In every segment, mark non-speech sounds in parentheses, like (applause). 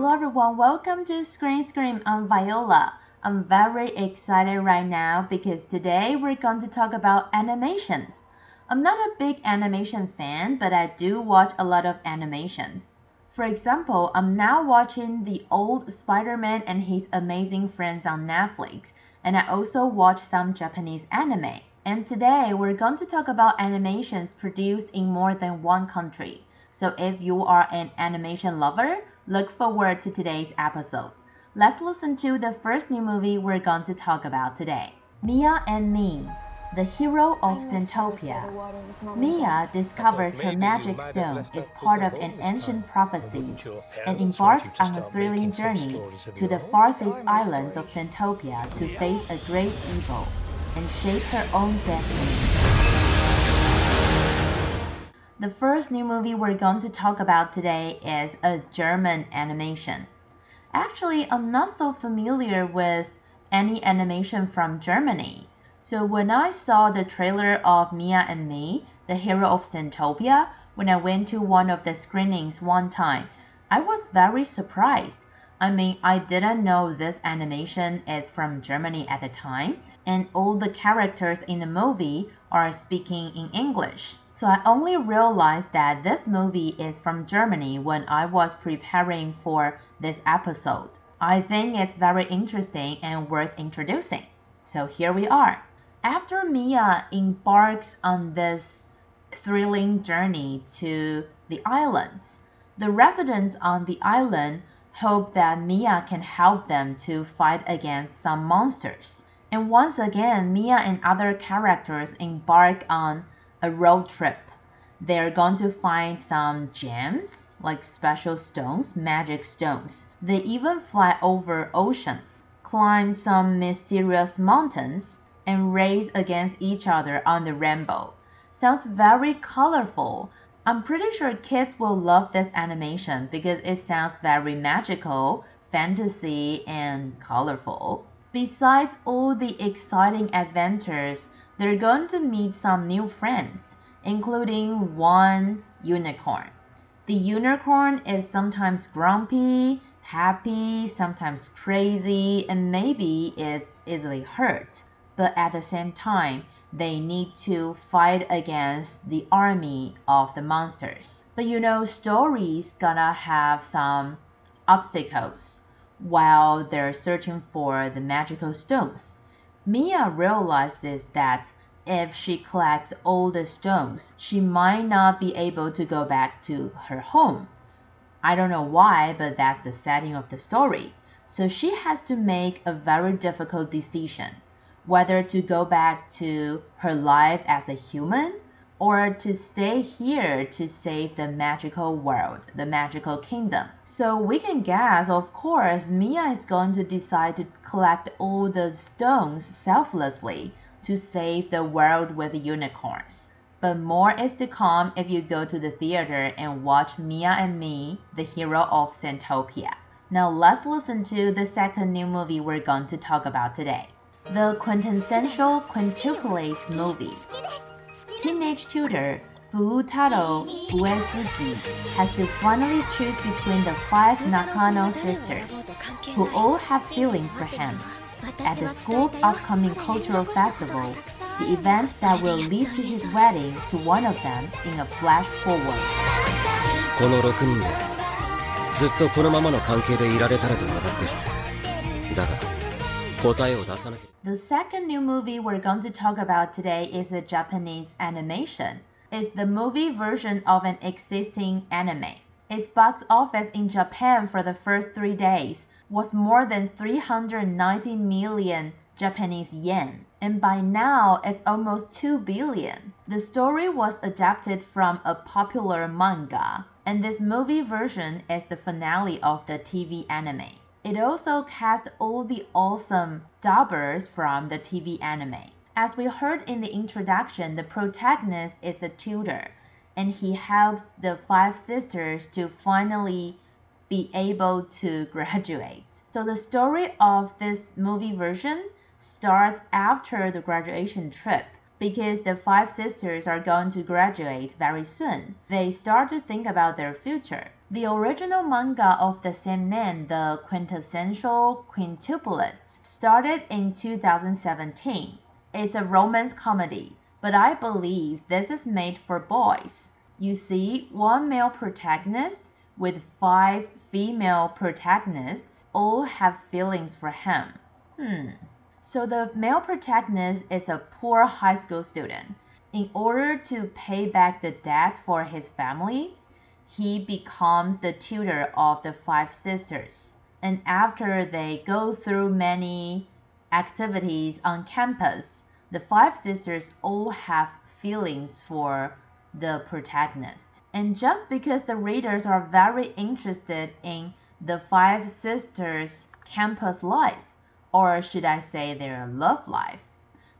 Hello everyone, welcome to Screen Scream. I'm Viola. I'm very excited right now because today we're going to talk about animations. I'm not a big animation fan, but I do watch a lot of animations. For example, I'm now watching the old Spider-Man and his amazing friends on Netflix, and I also watch some Japanese anime. And today we're going to talk about animations produced in more than one country. So if you are an animation lover, look forward to today's episode. Let's listen to the first new movie we're going to talk about today Mia and Me, the hero of Centopia. Mia discovers her magic stone is part of an ancient prophecy and embarks on a thrilling journey to the farthest islands of Centopia to face a great evil and shape her own destiny. The first new movie we're going to talk about today is a German animation. Actually, I'm not so familiar with any animation from Germany. So when I saw the trailer of Mia and Me, the hero of Centopia, when I went to one of the screenings one time, I was very surprised. I mean, I didn't know this animation is from Germany at the time, and all the characters in the movie are speaking in English. So I only realized that this movie is from Germany when I was preparing for this episode. I think it's very interesting and worth introducing. So here we are. After Mia embarks on this thrilling journey to the islands, the residents on the island hope that Mia can help them to fight against some monsters. And once again, Mia and other characters embark on a road trip. They're going to find some gems, like special stones, magic stones. They even fly over oceans, climb some mysterious mountains, and race against each other on the rainbow. Sounds very colorful. I'm pretty sure kids will love this animation because it sounds very magical, fantasy, and colorful. Besides all the exciting adventures, they're going to meet some new friends, including one unicorn. The unicorn is sometimes grumpy, happy, sometimes crazy, and maybe it's easily hurt. But at the same time, they need to fight against the army of the monsters. But you know, stories gonna have some obstacles while they're searching for the magical stones. Mia realizes that if she collects all the stones, she might not be able to go back to her home. I don't know why, but that's the setting of the story. So she has to make a very difficult decision whether to go back to her life as a human or to stay here to save the magical world, the magical kingdom. So we can guess, of course, Mia is going to decide to collect all the stones selflessly to save the world with unicorns. But more is to come if you go to the theater and watch Mia and Me, the hero of Centopia. Now let's listen to the second new movie we're going to talk about today. The quintessential quintuplets movie. Teenage tutor Futaro Uesugi has to finally choose between the five Nakano sisters, who all have feelings for him. At the school's upcoming cultural festival, the event that will lead to his wedding to one of them in a flash forward. この6人でずっとこのままの関係でいられたらと願ってる。だが the second new movie we're going to talk about today is a Japanese animation. It's the movie version of an existing anime. Its box office in Japan for the first three days was more than 390 million Japanese yen, and by now it's almost 2 billion. The story was adapted from a popular manga, and this movie version is the finale of the TV anime. It also cast all the awesome dubbers from the TV anime. As we heard in the introduction, the protagonist is a tutor, and he helps the five sisters to finally be able to (laughs) graduate. So the story of this movie version starts after the graduation trip because the five sisters are going to graduate very soon. They start to think about their future. The original manga of the same name, The Quintessential Quintuplets, started in 2017. It's a romance comedy, but I believe this is made for boys. You see, one male protagonist with five female protagonists all have feelings for him. Hmm. So the male protagonist is a poor high school student. In order to pay back the debt for his family, he becomes the tutor of the five sisters. And after they go through many activities on campus, the five sisters all have feelings for the protagonist. And just because the readers are very interested in the five sisters' campus life, or should I say their love life,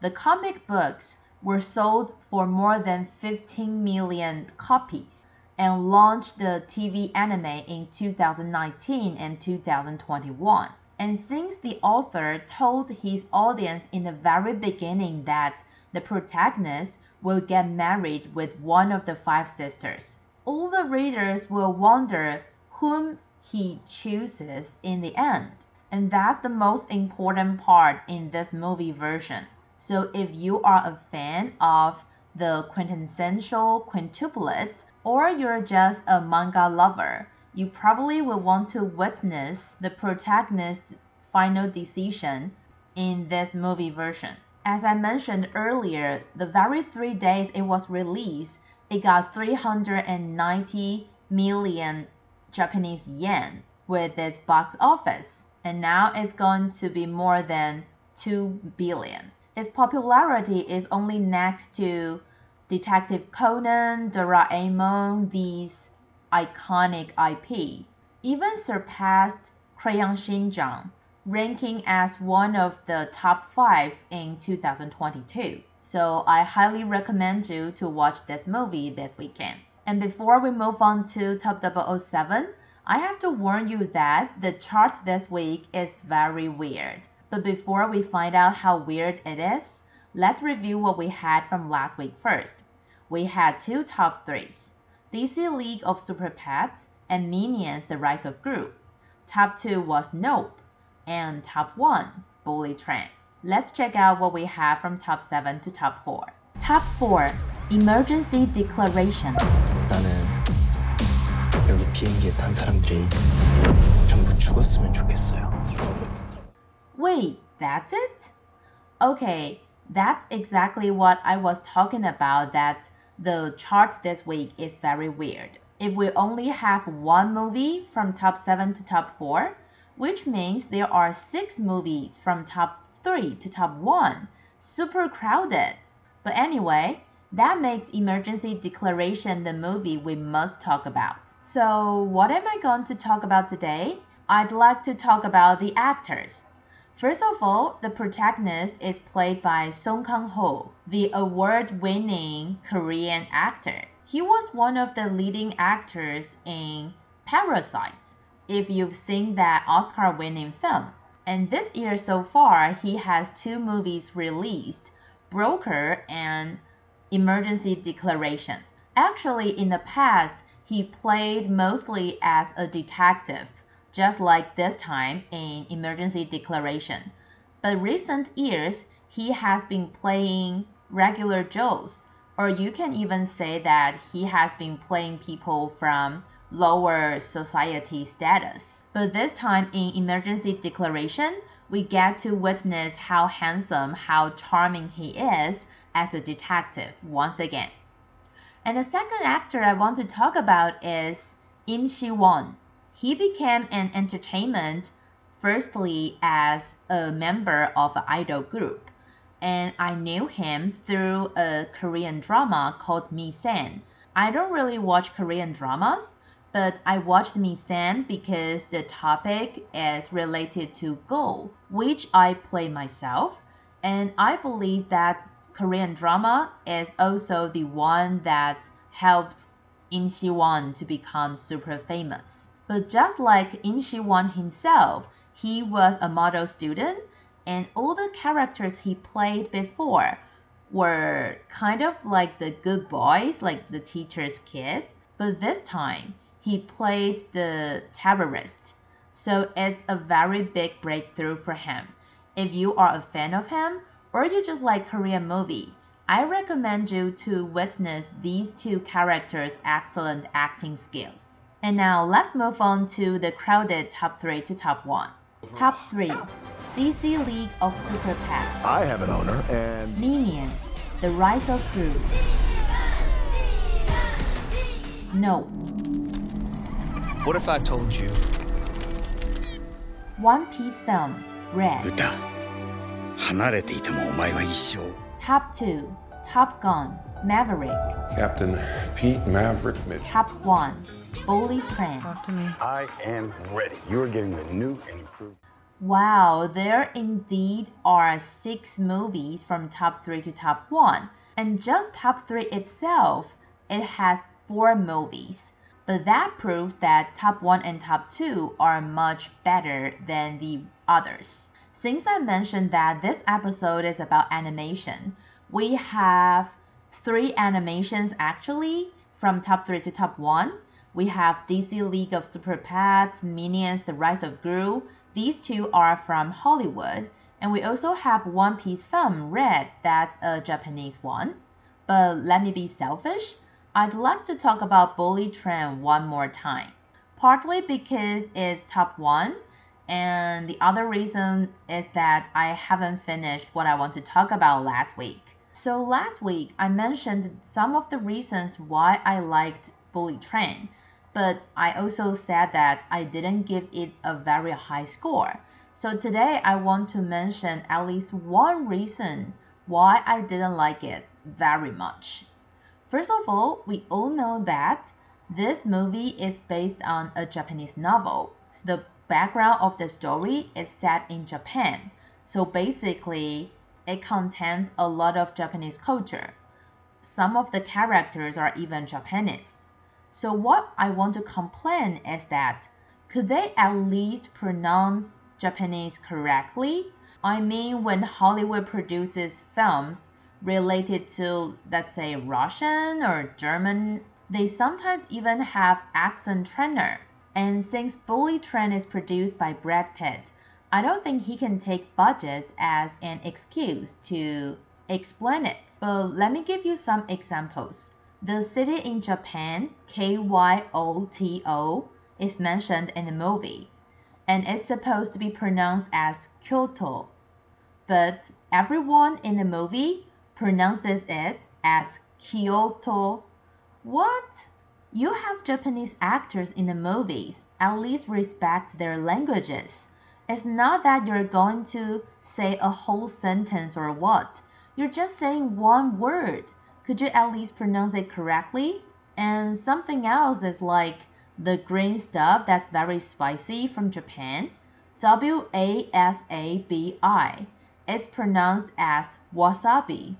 the comic books were sold for more than 15 million copies and launched the TV anime in 2019 and 2021. And since the author told his audience in the very beginning that the protagonist will get married with one of the five sisters, all the readers will wonder whom he chooses in the end. And that's the most important part in this movie version. So if you are a fan of the quintessential quintuplets, or you're just a manga lover, you probably will want to witness the protagonist's final decision in this movie version. As I mentioned earlier, the very three days it was released, it got 390 million Japanese yen with its box office, and now it's going to be more than 2 billion. Its popularity is only next to Detective Conan, Doraemon, these iconic IP, even surpassed Crayon Shin-chan, ranking as one of the top fives in 2022. So I highly recommend you to watch this movie this weekend. And before we move on to Top 007, I have to warn you that the chart this week is very weird. But before we find out how weird it is, Let's review what we had from last week first. We had two top threes DC League of Super Pets and Minions The Rise of Gru. Top 2 was Nope, and top 1, Bullet Train. Let's check out what we have from top 7 to top 4. Top 4, Emergency Declaration. 나는 여기 비행기에 탄 사람들이 전부 죽었으면 좋겠어요. Wait, that's it? Okay, that's exactly what I was talking about that the chart this week is very weird. If we only have one movie from top 7 to top 4, which means there are 6 movies from top 3 to top 1, super crowded. But anyway, that makes Emergency Declaration the movie we must talk about. So, what am I going to talk about today? I'd like to talk about the actors. First of all, the protagonist is played by Song Kang-ho, the award-winning Korean actor. He was one of the leading actors in Parasite, if you've seen that Oscar-winning film. And this year so far, he has two movies released, Broker and Emergency Declaration. Actually, in the past, he played mostly as a detective just like this time in Emergency Declaration. But recent years, he has been playing regular Joes, or you can even say that he has been playing people from lower society status. But this time in Emergency Declaration, we get to witness how handsome, how charming he is as a detective once again. And the second actor I want to talk about is Im Shi Won. He became an entertainment firstly as a member of an idol group, and I knew him through a Korean drama called Misaeng. I don't really watch Korean dramas, but I watched Misaeng because the topic is related to Go, which I play myself, and I believe that Korean drama is also the one that helped Im Shi Won to become super famous. But just like Im Shi Won himself, he was a model student, and all the characters he played before were kind of like the good boys, like the teacher's kid. But this time, he played the terrorist. So it's a very big breakthrough for him. If you are a fan of him or you just like Korean movie, I recommend you to witness these two characters' excellent acting skills. And now let's move on to the crowded top 3 to top 1. Top 3 DC League of Super Pets. I have an owner and. Minions The Rise of Gru. No. What if I told you One Piece film Red. 歌。離れていてもお前は一生。Top 2 Top Gun. Maverick. Captain Pete Maverick Mitchell. Top 1 Bullet Train. Talk to me. I am ready. You are getting the new and improved. Wow, there indeed are six movies from top 3 to top 1. And just top 3 itself, it has four movies. But that proves that top 1 and top 2 are much better than the others. Since I mentioned that this episode is about animation, we have three animations actually from top 3 to top 1. We have DC League of Super Pets, Minions, The Rise of Gru. These two are from Hollywood. And we also have One Piece film, Red, that's a Japanese one. But let me be selfish. I'd like to talk about Bullet Train one more time. Partly because it's top one, and the other reason is that I haven't finished what I want to talk about last week. So last week I mentioned some of the reasons why I liked Bullet Train, but I also said that I didn't give it a very high score. So today I want to mention at least one reason why I didn't like it very much. First of all, we all know that this movie is based on a Japanese novel. The background of the story is set in Japan. So basically, it contains a lot of Japanese culture. Some of the characters are even Japanese. So what I want to complain is that could they at least pronounce Japanese correctly? I mean, when Hollywood produces films related to, let's say, Russian or German, they sometimes even have accent trainer. And since Bullet Train is produced by Brad Pitt, I don't think he can take budget as an excuse to explain it. But let me give you some examples. The city in Japan, Kyoto, is mentioned in the movie, and it's supposed to be pronounced as Kyoto. But everyone in the movie pronounces it as Kyoto. What? You have Japanese actors in the movies. At least respect their languages. It's not that you're going to say a whole sentence or what. You're just saying one word. Could you at least pronounce it correctly? And something else is like the green stuff that's very spicy from Japan. W A S A B I. It's pronounced as wasabi.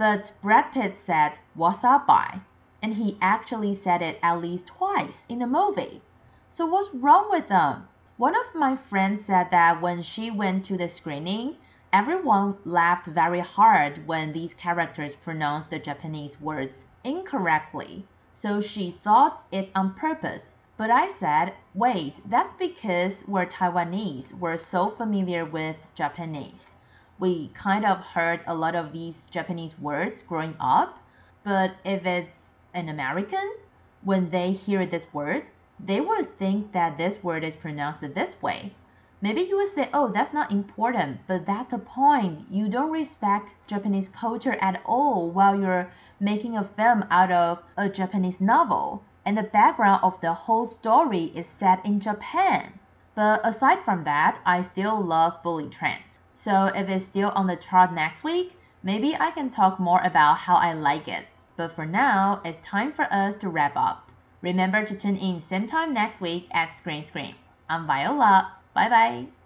But Brad Pitt said What's up, wasabi, and he actually said it at least twice in the movie. So what's wrong with them? One of my friends said that when she went to the screening, everyone laughed very hard when these characters pronounced the Japanese words incorrectly. So she thought it on purpose. But I said, wait, that's because we're Taiwanese. We're so familiar with Japanese we kind of heard a lot of these Japanese words growing up. But if it's an American, when they hear this word, they would think that this word is pronounced this way. Maybe you would say, oh, that's not important, but that's the point. You don't respect Japanese culture at all while you're making a film out of a Japanese novel. And the background of the whole story is set in Japan. But aside from that, I still love Bullet Train. So if it's still on the chart next week, maybe I can talk more about how I like it. But for now, it's time for us to wrap up. Remember to tune in same time next week at Screen Scream. I'm Viola. Bye bye.